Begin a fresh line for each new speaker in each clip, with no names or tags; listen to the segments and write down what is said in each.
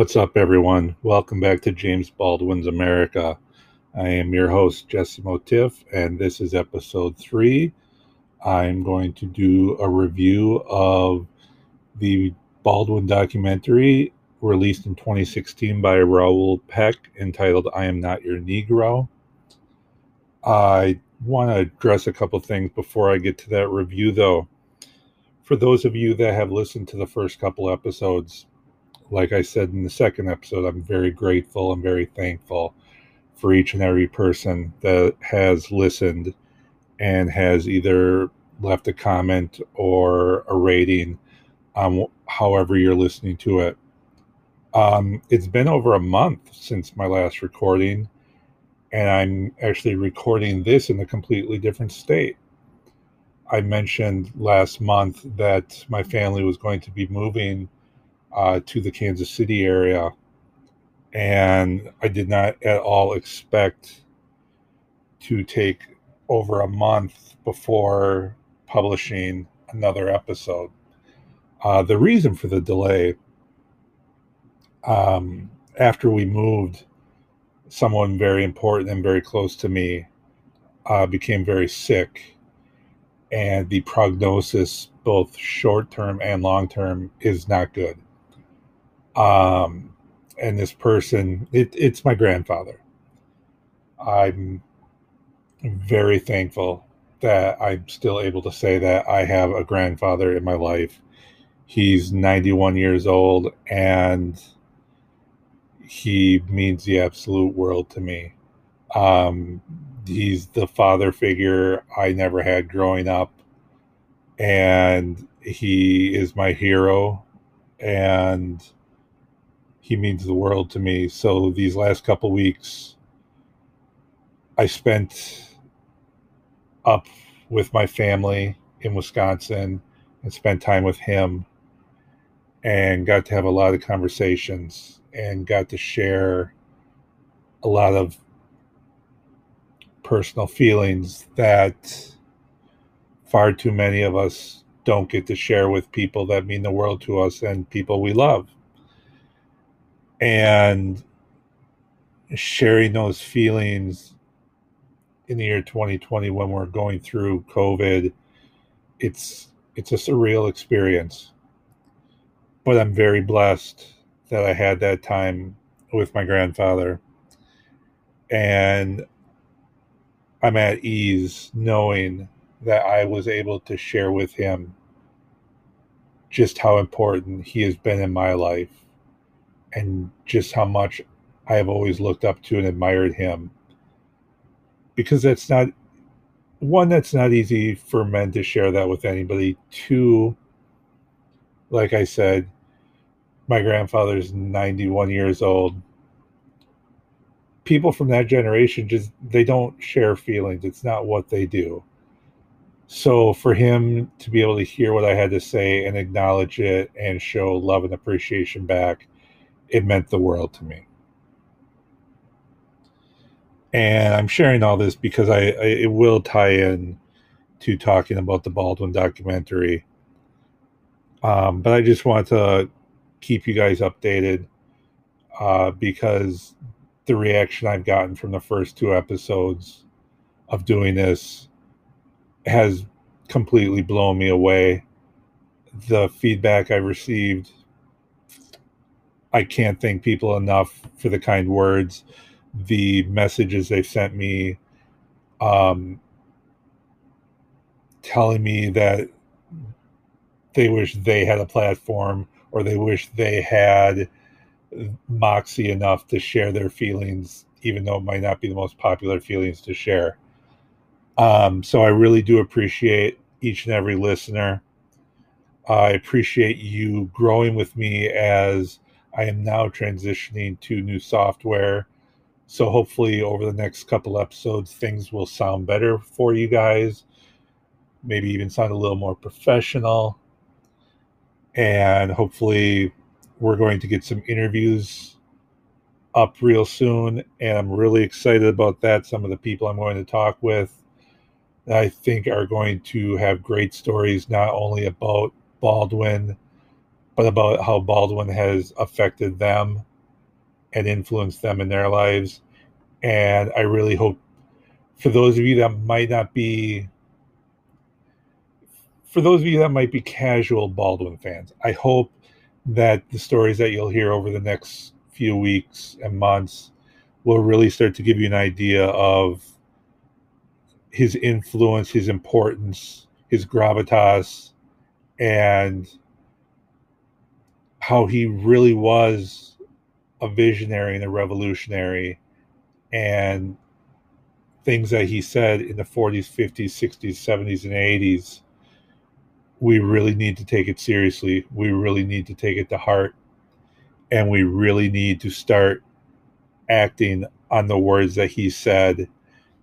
What's up, everyone? Welcome back to James Baldwin's America. I am your host, Jesse Motif, and this is episode three. I'm going to do a review of the Baldwin documentary released in 2016 by Raoul Peck entitled I Am Not Your Negro. I want to address a couple things before I get to that review, though. For those of you that have listened to the first couple episodes, like I said in the second episode, I'm very grateful. I'm very thankful for each and every person that has listened and has either left a comment or a rating um, however you're listening to it. Um, it's been over a month since my last recording, and I'm actually recording this in a completely different state. I mentioned last month that my family was going to be moving uh, to the Kansas City area. And I did not at all expect to take over a month before publishing another episode. Uh, the reason for the delay, um, after we moved, someone very important and very close to me uh, became very sick. And the prognosis, both short term and long term, is not good um, and this person, it, it's my grandfather. I'm very thankful that I'm still able to say that I have a grandfather in my life. He's 91 years old and he means the absolute world to me. Um, he's the father figure I never had growing up, and he is my hero. And he means the world to me. So these last couple weeks, I spent up with my family in Wisconsin and spent time with him and got to have a lot of conversations and got to share a lot of personal feelings that far too many of us don't get to share with people that mean the world to us and people we love and sharing those feelings in the year 2020 when we're going through covid it's it's a surreal experience. But i'm very blessed that i had that time with my grandfather. And i'm at ease knowing that i was able to share with him just how important he has been in my life and just how much I have always looked up to and admired him. Because that's not one, that's not easy for men to share that with anybody. Two, like I said, my grandfather's 91 years old. People from that generation just they don't share feelings. It's not what they do. So for him to be able to hear what I had to say and acknowledge it and show love and appreciation back it meant the world to me. And I'm sharing all this because I, I it will tie in to talking about the Baldwin documentary. Um, but I just want to keep you guys updated uh, because the reaction I've gotten from the first two episodes of doing this has completely blown me away. The feedback I've received I can't thank people enough for the kind words, the messages they've sent me, um, telling me that they wish they had a platform or they wish they had moxie enough to share their feelings, even though it might not be the most popular feelings to share. Um, so I really do appreciate each and every listener. I appreciate you growing with me as I am now transitioning to new software. So hopefully over the next couple episodes things will sound better for you guys. Maybe even sound a little more professional. And hopefully we're going to get some interviews up real soon and I'm really excited about that. Some of the people I'm going to talk with I think are going to have great stories not only about Baldwin but about how Baldwin has affected them and influenced them in their lives. And I really hope for those of you that might not be for those of you that might be casual Baldwin fans, I hope that the stories that you'll hear over the next few weeks and months will really start to give you an idea of his influence, his importance, his gravitas, and how he really was a visionary and a revolutionary and things that he said in the 40s, 50s, 60s, 70s, and 80s, we really need to take it seriously. We really need to take it to heart. And we really need to start acting on the words that he said.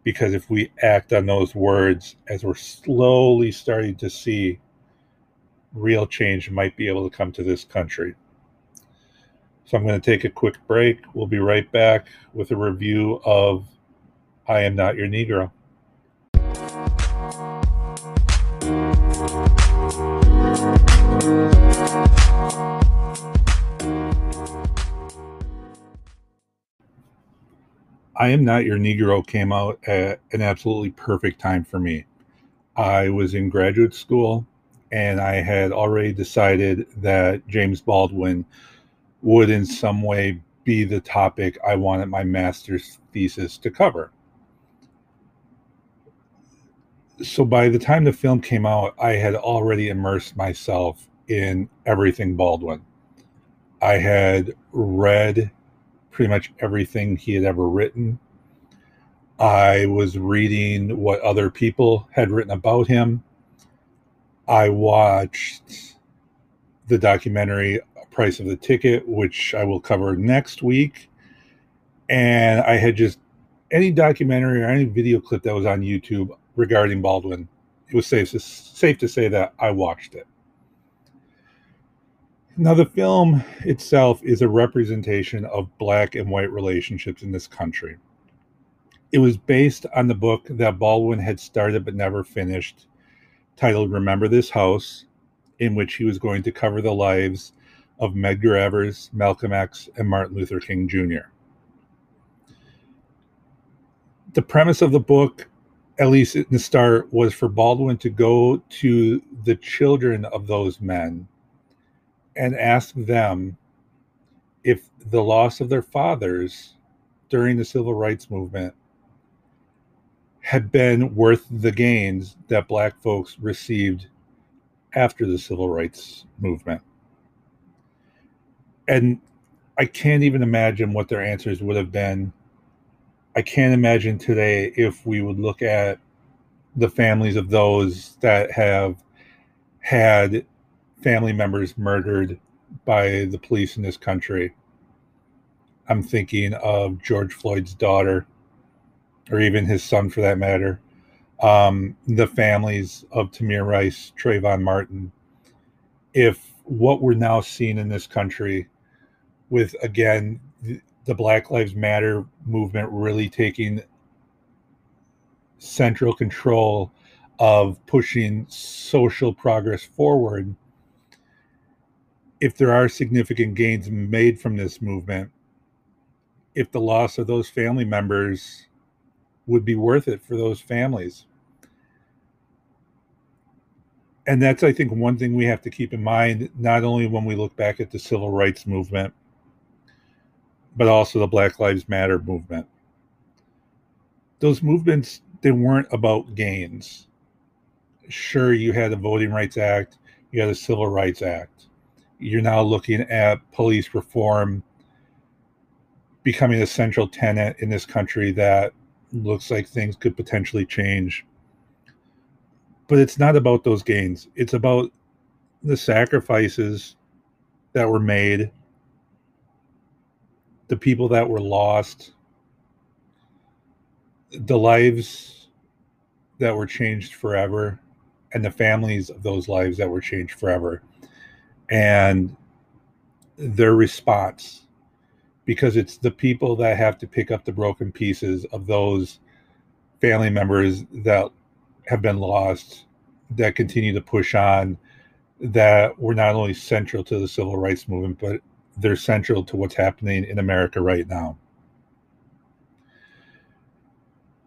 Because if we act on those words, as we're slowly starting to see, real change might be able to come to this country. So I'm going to take a quick break. We'll be right back with a review of I Am Not Your Negro. I Am Not Your Negro came out at an absolutely perfect time for me. I was in graduate school and I had already decided that James Baldwin would, in some way, be the topic I wanted my master's thesis to cover. so by the time the film came out, I had already immersed myself in everything Baldwin. I had read pretty much everything he had ever written. I was reading what other people had written about him. I watched the documentary Price of the Ticket, which I will cover next week. And I had just any documentary or any video clip that was on YouTube, regarding Baldwin, it was safe to, safe to say that I watched it. Now, the film itself is a representation of black and white relationships in this country. It was based on the book that Baldwin had started but never finished, titled Remember This House, in which he was going to cover the lives of Medgar Evers, Malcolm X, and Martin Luther King Jr. The premise of the book at least in the start, was for Baldwin to go to the children of those men and ask them if the loss of their fathers during the civil rights movement had been worth the gains that black folks received after the civil rights movement. And I can't even imagine what their answers would have been I can't imagine today if we would look at the families of those that have had family members murdered by the police in this country. I'm thinking of George Floyd's daughter, or even his son for that matter. Um, the families of Tamir Rice, Trayvon Martin. If what we're now seeing in this country, with again the Black Lives Matter movement really taking central control of pushing social progress forward, if there are significant gains made from this movement, if the loss of those family members would be worth it for those families. And that's, I think, one thing we have to keep in mind, not only when we look back at the civil rights movement, but also the Black Lives Matter movement. Those movements, they weren't about gains. Sure, you had the Voting Rights Act, you had the Civil Rights Act. You're now looking at police reform becoming a central tenet in this country that looks like things could potentially change. But it's not about those gains. It's about the sacrifices that were made the people that were lost, the lives that were changed forever, and the families of those lives that were changed forever, and their response. Because it's the people that have to pick up the broken pieces of those family members that have been lost that continue to push on that were not only central to the civil rights movement, but they're central to what's happening in America right now.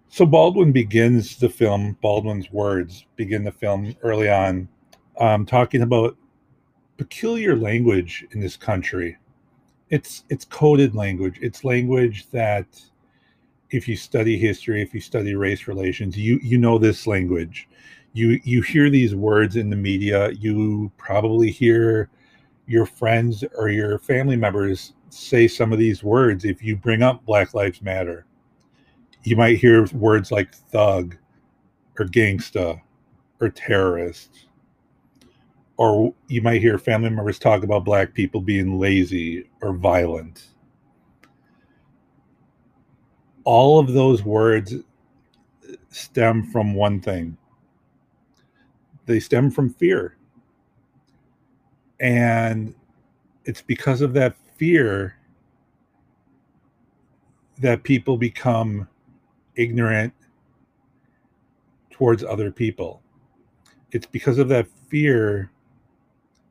So Baldwin begins the film, Baldwin's words begin the film early on, um, talking about peculiar language in this country. It's it's coded language. It's language that if you study history, if you study race relations, you you know this language. You you hear these words in the media. You probably hear your friends or your family members say some of these words if you bring up Black Lives Matter you might hear words like thug or gangsta or terrorist. Or you might hear family members talk about black people being lazy or violent. All of those words stem from one thing they stem from fear. And it's because of that fear that people become ignorant towards other people. It's because of that fear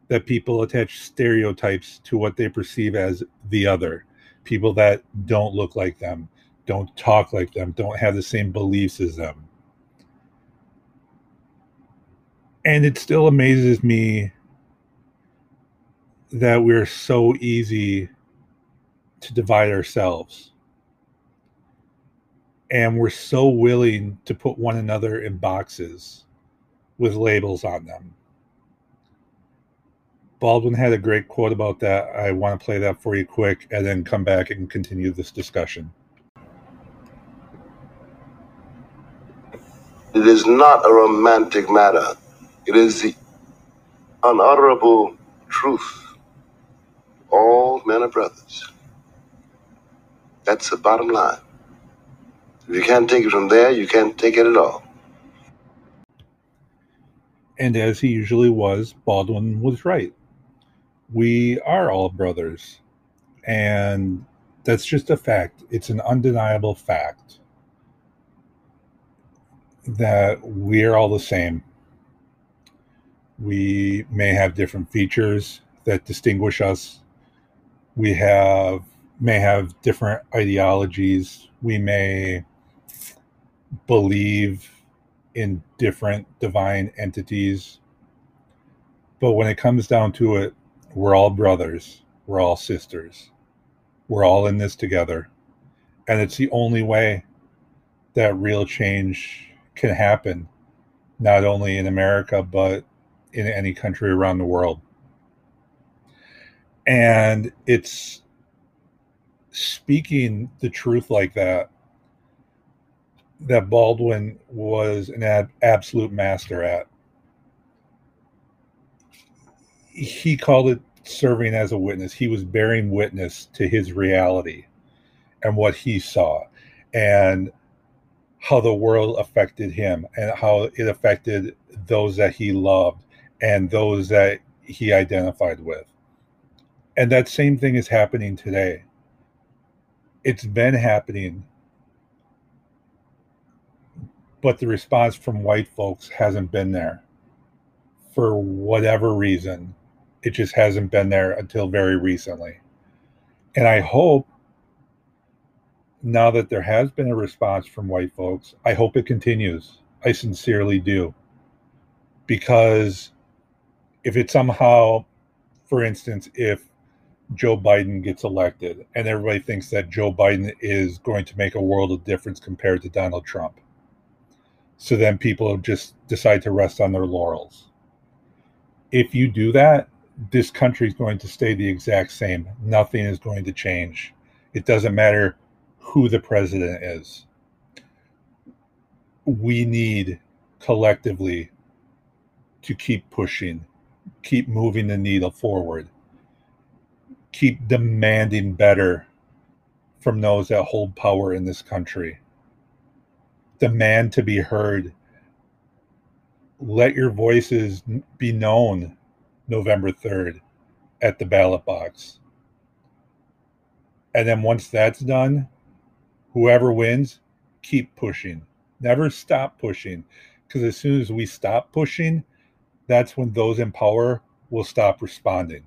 that people attach stereotypes to what they perceive as the other people that don't look like them, don't talk like them, don't have the same beliefs as them. And it still amazes me that we're so easy to divide ourselves and we're so willing to put one another in boxes with labels on them. Baldwin had a great quote about that. I want to play that for you quick and then come back and continue this discussion.
It is not a romantic matter. It is the unutterable truth. All men are brothers. That's the bottom line. If you can't take it from there, you can't take it at all.
And as he usually was, Baldwin was right. We are all brothers. And that's just a fact. It's an undeniable fact that we're all the same. We may have different features that distinguish us. We have may have different ideologies. We may believe in different divine entities. But when it comes down to it, we're all brothers, we're all sisters, we're all in this together. And it's the only way that real change can happen, not only in America, but in any country around the world. And it's speaking the truth like that that Baldwin was an ab- absolute master at. He called it serving as a witness. He was bearing witness to his reality and what he saw and how the world affected him and how it affected those that he loved and those that he identified with. And that same thing is happening today. It's been happening but the response from white folks hasn't been there for whatever reason. It just hasn't been there until very recently. And I hope now that there has been a response from white folks, I hope it continues. I sincerely do. Because if it somehow, for instance, if Joe Biden gets elected and everybody thinks that Joe Biden is going to make a world of difference compared to Donald Trump, so then people just decide to rest on their laurels. If you do that, this country is going to stay the exact same. Nothing is going to change. It doesn't matter who the president is. We need collectively to keep pushing, keep moving the needle forward, keep demanding better from those that hold power in this country demand to be heard. Let your voices be known November 3rd at the ballot box. And then once that's done, whoever wins, keep pushing. Never stop pushing. Because as soon as we stop pushing, that's when those in power will stop responding.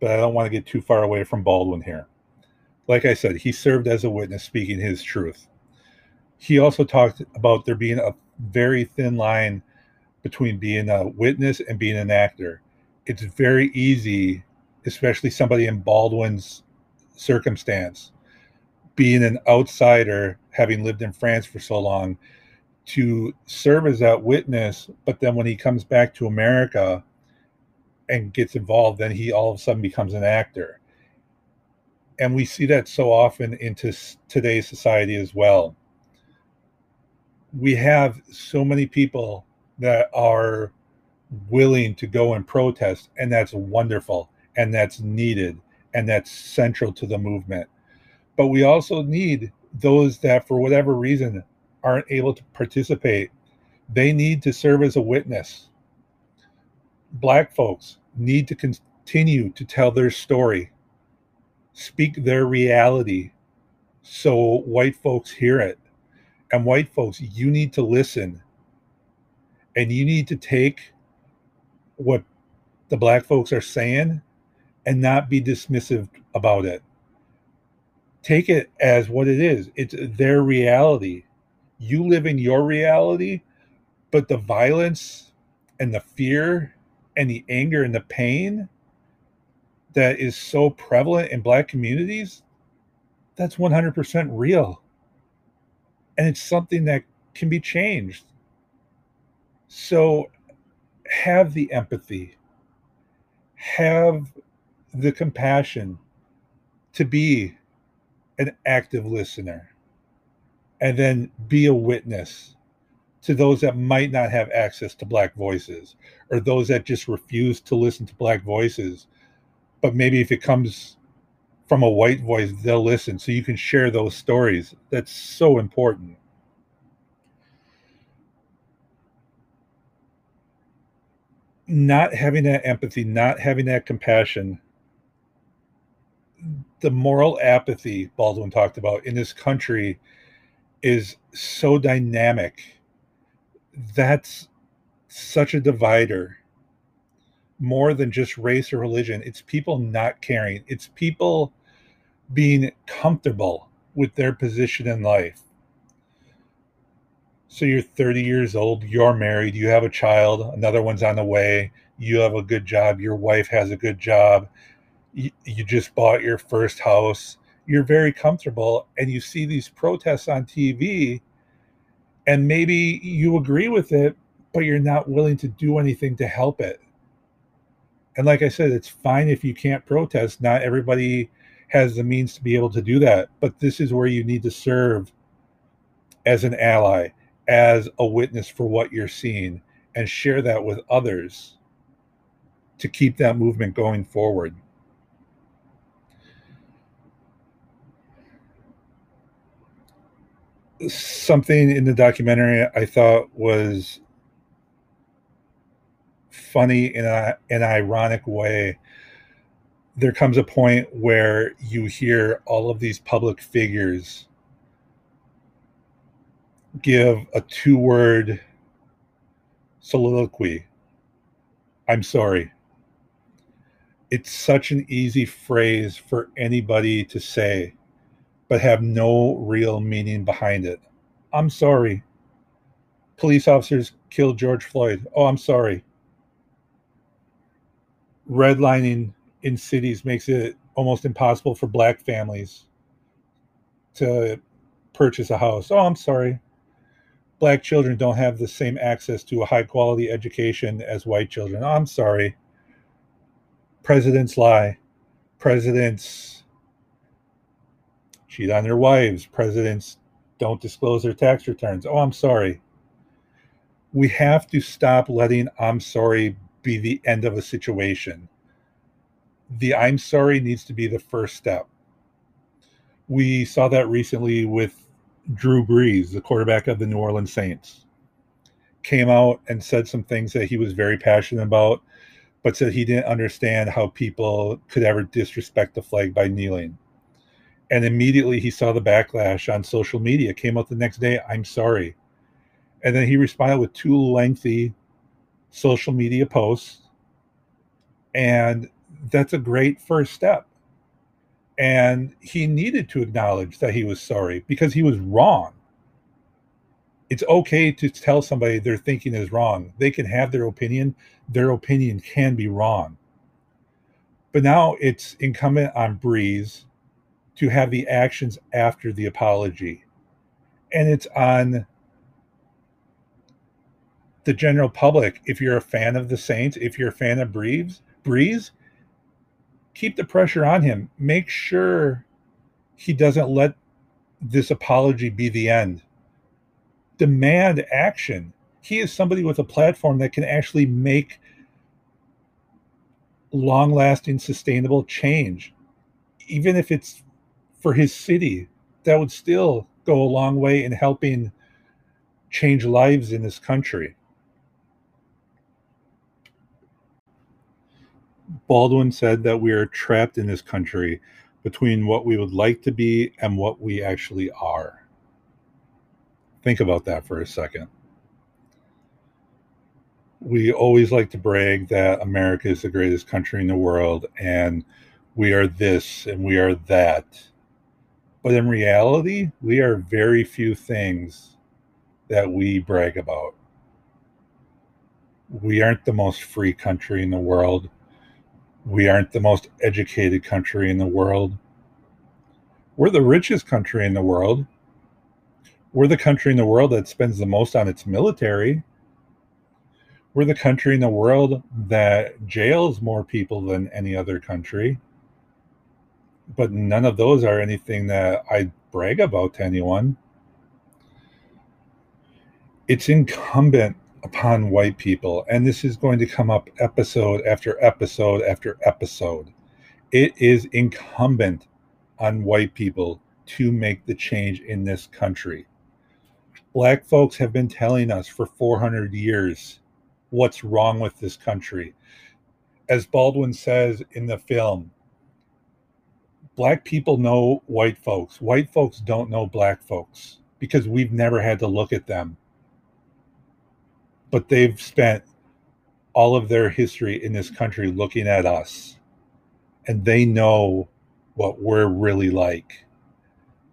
But I don't want to get too far away from Baldwin here. Like I said, he served as a witness speaking his truth. He also talked about there being a very thin line between being a witness and being an actor. It's very easy, especially somebody in Baldwin's circumstance, being an outsider, having lived in France for so long, to serve as that witness. But then when he comes back to America and gets involved, then he all of a sudden becomes an actor. And we see that so often into today's society as well. We have so many people that are willing to go and protest, and that's wonderful, and that's needed, and that's central to the movement. But we also need those that, for whatever reason, aren't able to participate. They need to serve as a witness. Black folks need to continue to tell their story, speak their reality, so white folks hear it. And white folks, you need to listen and you need to take what the black folks are saying and not be dismissive about it. Take it as what it is. It's their reality. You live in your reality, but the violence and the fear and the anger and the pain that is so prevalent in black communities, that's 100% real. And it's something that can be changed. So have the empathy, have the compassion to be an active listener, and then be a witness to those that might not have access to Black voices or those that just refuse to listen to Black voices. But maybe if it comes from a white voice, they'll listen. So you can share those stories. That's so important. Not having that empathy, not having that compassion, the moral apathy Baldwin talked about in this country is so dynamic. That's such a divider more than just race or religion. It's people not caring, it's people being comfortable with their position in life. So you're 30 years old, you're married, you have a child, another one's on the way, you have a good job, your wife has a good job, you, you just bought your first house, you're very comfortable, and you see these protests on TV, and maybe you agree with it, but you're not willing to do anything to help it. And like I said, it's fine if you can't protest. Not everybody has the means to be able to do that, but this is where you need to serve as an ally as a witness for what you're seeing and share that with others to keep that movement going forward. Something in the documentary I thought was funny in a, an ironic way. There comes a point where you hear all of these public figures give a two word soliloquy. I'm sorry. It's such an easy phrase for anybody to say, but have no real meaning behind it. I'm sorry. Police officers killed George Floyd. Oh, I'm sorry. Redlining in cities makes it almost impossible for black families to purchase a house. Oh, I'm sorry black children don't have the same access to a high quality education as white children. I'm sorry. Presidents lie. Presidents cheat on their wives. Presidents don't disclose their tax returns. Oh, I'm sorry. We have to stop letting I'm sorry be the end of a situation. The I'm sorry needs to be the first step. We saw that recently with Drew Brees, the quarterback of the New Orleans Saints, came out and said some things that he was very passionate about, but said he didn't understand how people could ever disrespect the flag by kneeling. And immediately he saw the backlash on social media, came out the next day, I'm sorry. And then he responded with two lengthy social media posts. And that's a great first step. And he needed to acknowledge that he was sorry because he was wrong. It's okay to tell somebody their thinking is wrong. They can have their opinion, their opinion can be wrong. But now it's incumbent on Brees to have the actions after the apology. And it's on the general public. If you're a fan of the Saints, if you're a fan of Brees, Brees, keep the pressure on him. Make sure he doesn't let this apology be the end. Demand action. He is somebody with a platform that can actually make long lasting, sustainable change. Even if it's for his city, that would still go a long way in helping change lives in this country. Baldwin said that we are trapped in this country between what we would like to be and what we actually are. Think about that for a second. We always like to brag that America is the greatest country in the world and we are this and we are that. But in reality, we are very few things that we brag about. We aren't the most free country in the world. We aren't the most educated country in the world. We're the richest country in the world. We're the country in the world that spends the most on its military. We're the country in the world that jails more people than any other country. But none of those are anything that I brag about to anyone. It's incumbent upon white people. And this is going to come up episode after episode after episode. It is incumbent on white people to make the change in this country. Black folks have been telling us for 400 years what's wrong with this country. As Baldwin says in the film, black people know white folks. White folks don't know black folks because we've never had to look at them but they've spent all of their history in this country looking at us and they know what we're really like.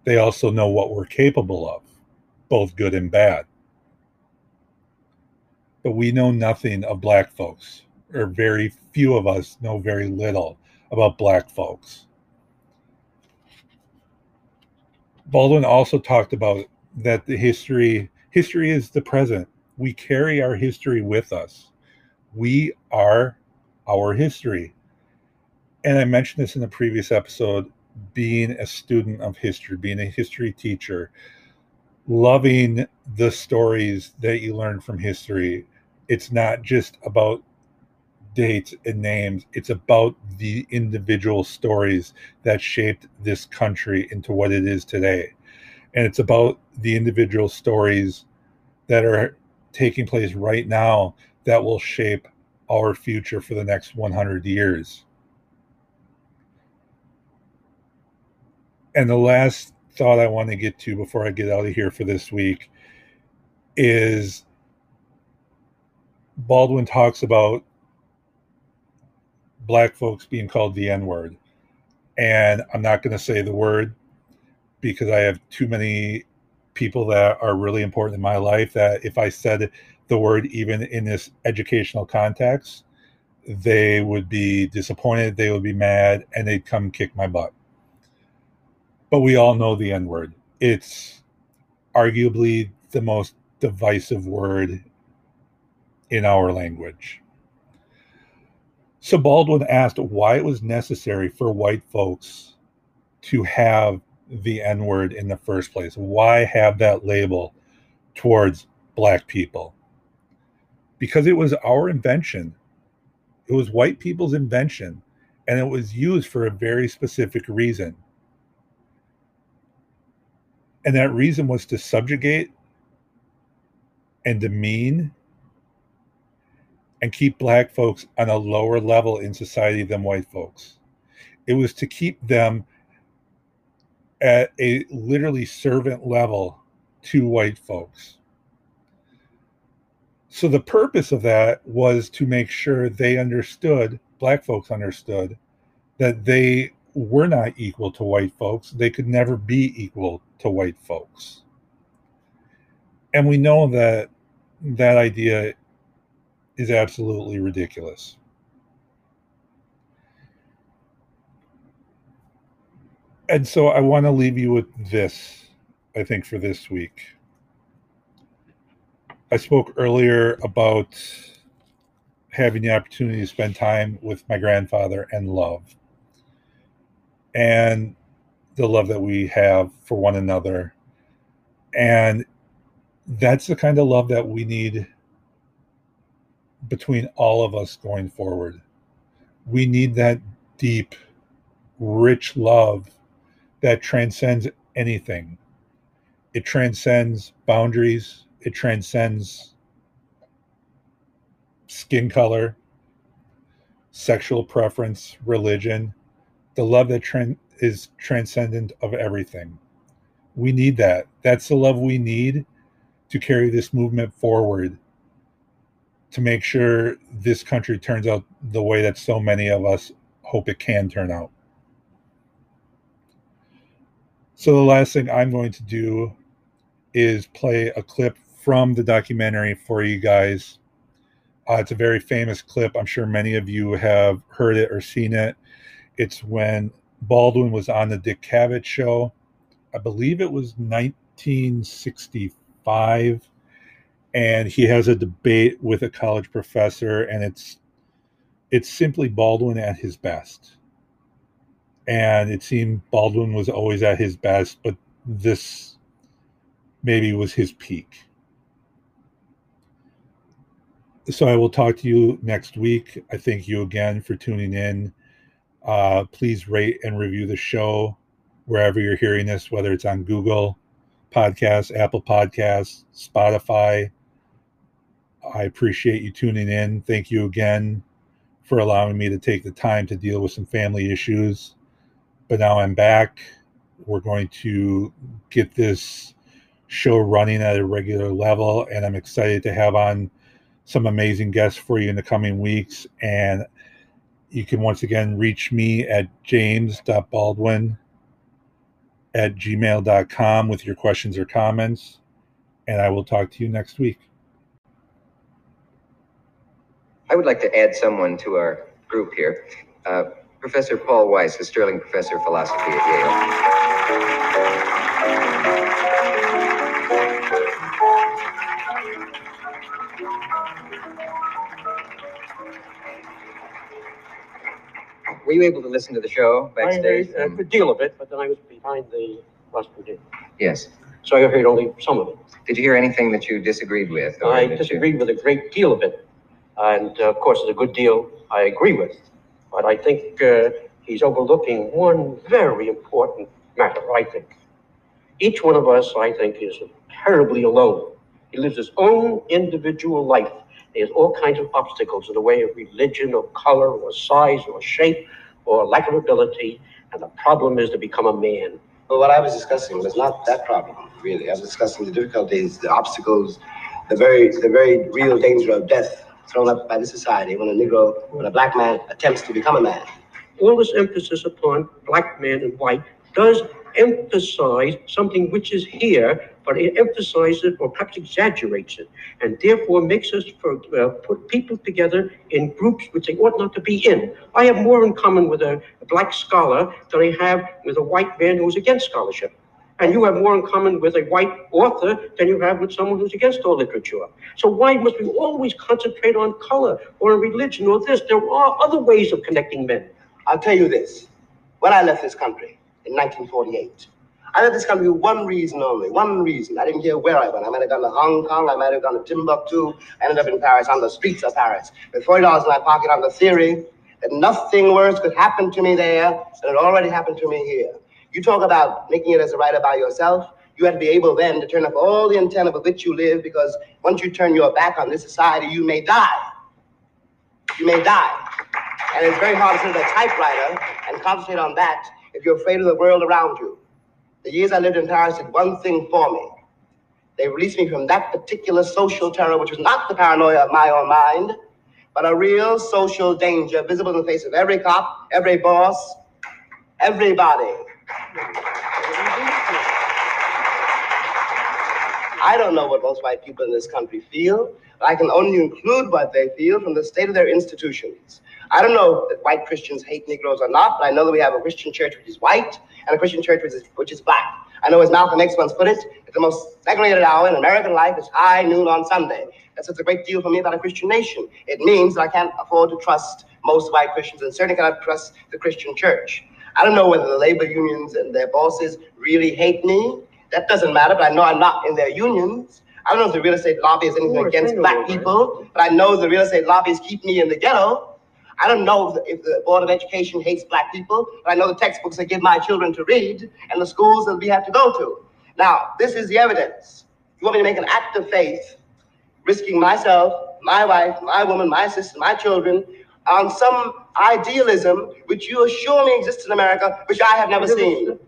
They also know what we're capable of, both good and bad. But we know nothing of black folks, or very few of us know very little about black folks. Baldwin also talked about that the history history is the present we carry our history with us. We are our history. And I mentioned this in the previous episode being a student of history, being a history teacher, loving the stories that you learn from history. It's not just about dates and names, it's about the individual stories that shaped this country into what it is today. And it's about the individual stories that are taking place right now that will shape our future for the next 100 years. And the last thought I want to get to before I get out of here for this week is Baldwin talks about black folks being called the N word. And I'm not going to say the word because I have too many people that are really important in my life that if I said the word even in this educational context, they would be disappointed, they would be mad, and they'd come kick my butt. But we all know the N word. It's arguably the most divisive word in our language. So Baldwin asked why it was necessary for white folks to have the N word in the first place? Why have that label towards black people? Because it was our invention. It was white people's invention, and it was used for a very specific reason. And that reason was to subjugate and demean and keep black folks on a lower level in society than white folks. It was to keep them at a literally servant level to white folks. So the purpose of that was to make sure they understood, black folks understood, that they were not equal to white folks. They could never be equal to white folks. And we know that that idea is absolutely ridiculous. And so I want to leave you with this, I think, for this week. I spoke earlier about having the opportunity to spend time with my grandfather and love. And the love that we have for one another. And that's the kind of love that we need between all of us going forward. We need that deep, rich love that transcends anything. It transcends boundaries, it transcends skin color, sexual preference, religion. The love that is transcendent of everything. We need that. That's the love we need to carry this movement forward to make sure this country turns out the way that so many of us hope it can turn out. So, the last thing I'm going to do is play a clip from the documentary for you guys. Uh, it's a very famous clip. I'm sure many of you have heard it or seen it. It's when Baldwin was on the Dick Cavett show. I believe it was 1965. And he has a debate with a college professor, and it's it's simply Baldwin at his best. And it seemed Baldwin was always at his best, but this maybe was his peak. So I will talk to you next week. I thank you again for tuning in. Uh, please rate and review the show wherever you're hearing this, whether it's on Google Podcasts, Apple Podcasts, Spotify. I appreciate you tuning in. Thank you again for allowing me to take the time to deal with some family issues. But now I'm back. We're going to get this show running at a regular level, and I'm excited to have on some amazing guests for you in the coming weeks. And you can once again reach me at james.baldwin at gmail.com with your questions or comments. And I will talk to you next week.
I would like to add someone to our group here. Uh, Professor Paul Weiss, a Sterling Professor of Philosophy at Yale. Were you able to listen to the show backstage?
I heard a good deal of it, but then I was behind the last rostrum.
Yes.
So I heard only some of it.
Did you hear anything that you disagreed with?
I disagreed you... with a great deal of it. And uh, of course, there's a good deal I agree with. But I think uh, he's overlooking one very important matter, I think. Each one of us, I think, is terribly alone. He lives his own individual life. There's all kinds of obstacles in the way of religion or color or size or shape or lack of ability. And the problem is to become a man.
Well, what I was discussing was not that problem, really. I was discussing the difficulties, the obstacles, the very, the very real danger of death thrown up by the society when a Negro, when a black man attempts to become a man.
All this emphasis upon black man and white does emphasize something which is here, but it emphasizes or perhaps exaggerates it, and therefore makes us for, uh, put people together in groups which they ought not to be in. I have more in common with a, a black scholar than I have with a white man who's against scholarship. And you have more in common with a white author than you have with someone who's against all literature. So why must we always concentrate on color or religion or this? There are other ways of connecting men.
I'll tell you this. When I left this country, in 1948. I left this country for one reason only, one reason. I didn't care where I went. I might have gone to Hong Kong, I might have gone to Timbuktu, I ended up in Paris, on the streets of Paris, with $40 in my pocket on the theory that nothing worse could happen to me there than it already happened to me here. You talk about making it as a writer by yourself. You have to be able then to turn up all the antenna with which you live because once you turn your back on this society, you may die. You may die. And it's very hard to sit at a typewriter and concentrate on that if you're afraid of the world around you. The years I lived in Paris did one thing for me. They released me from that particular social terror, which was not the paranoia of my own mind, but a real social danger visible in the face of every cop, every boss, everybody. I don't know what most white people in this country feel, but I can only include what they feel from the state of their institutions. I don't know if white Christians hate Negroes or not, but I know that we have a Christian church which is white and a Christian church which is, which is black. I know as Malcolm X once put it, that the most segregated hour in American life is high noon on Sunday. That's what's a great deal for me about a Christian nation. It means that I can't afford to trust most white Christians and certainly cannot trust the Christian church. I don't know whether the labor unions and their bosses really hate me. That doesn't matter, but I know I'm not in their unions. I don't know if the real estate lobby is anything against black
right?
people, but I know the real estate lobbies keep me in the ghetto. I don't know if the, if the Board of Education hates black people, but I know the textbooks they give my children to read and the schools that we have to go to. Now, this is the evidence. You want me to make an act of faith, risking myself, my wife, my woman, my sister, my children, on some idealism which you assure me exists in America, which I have never seen.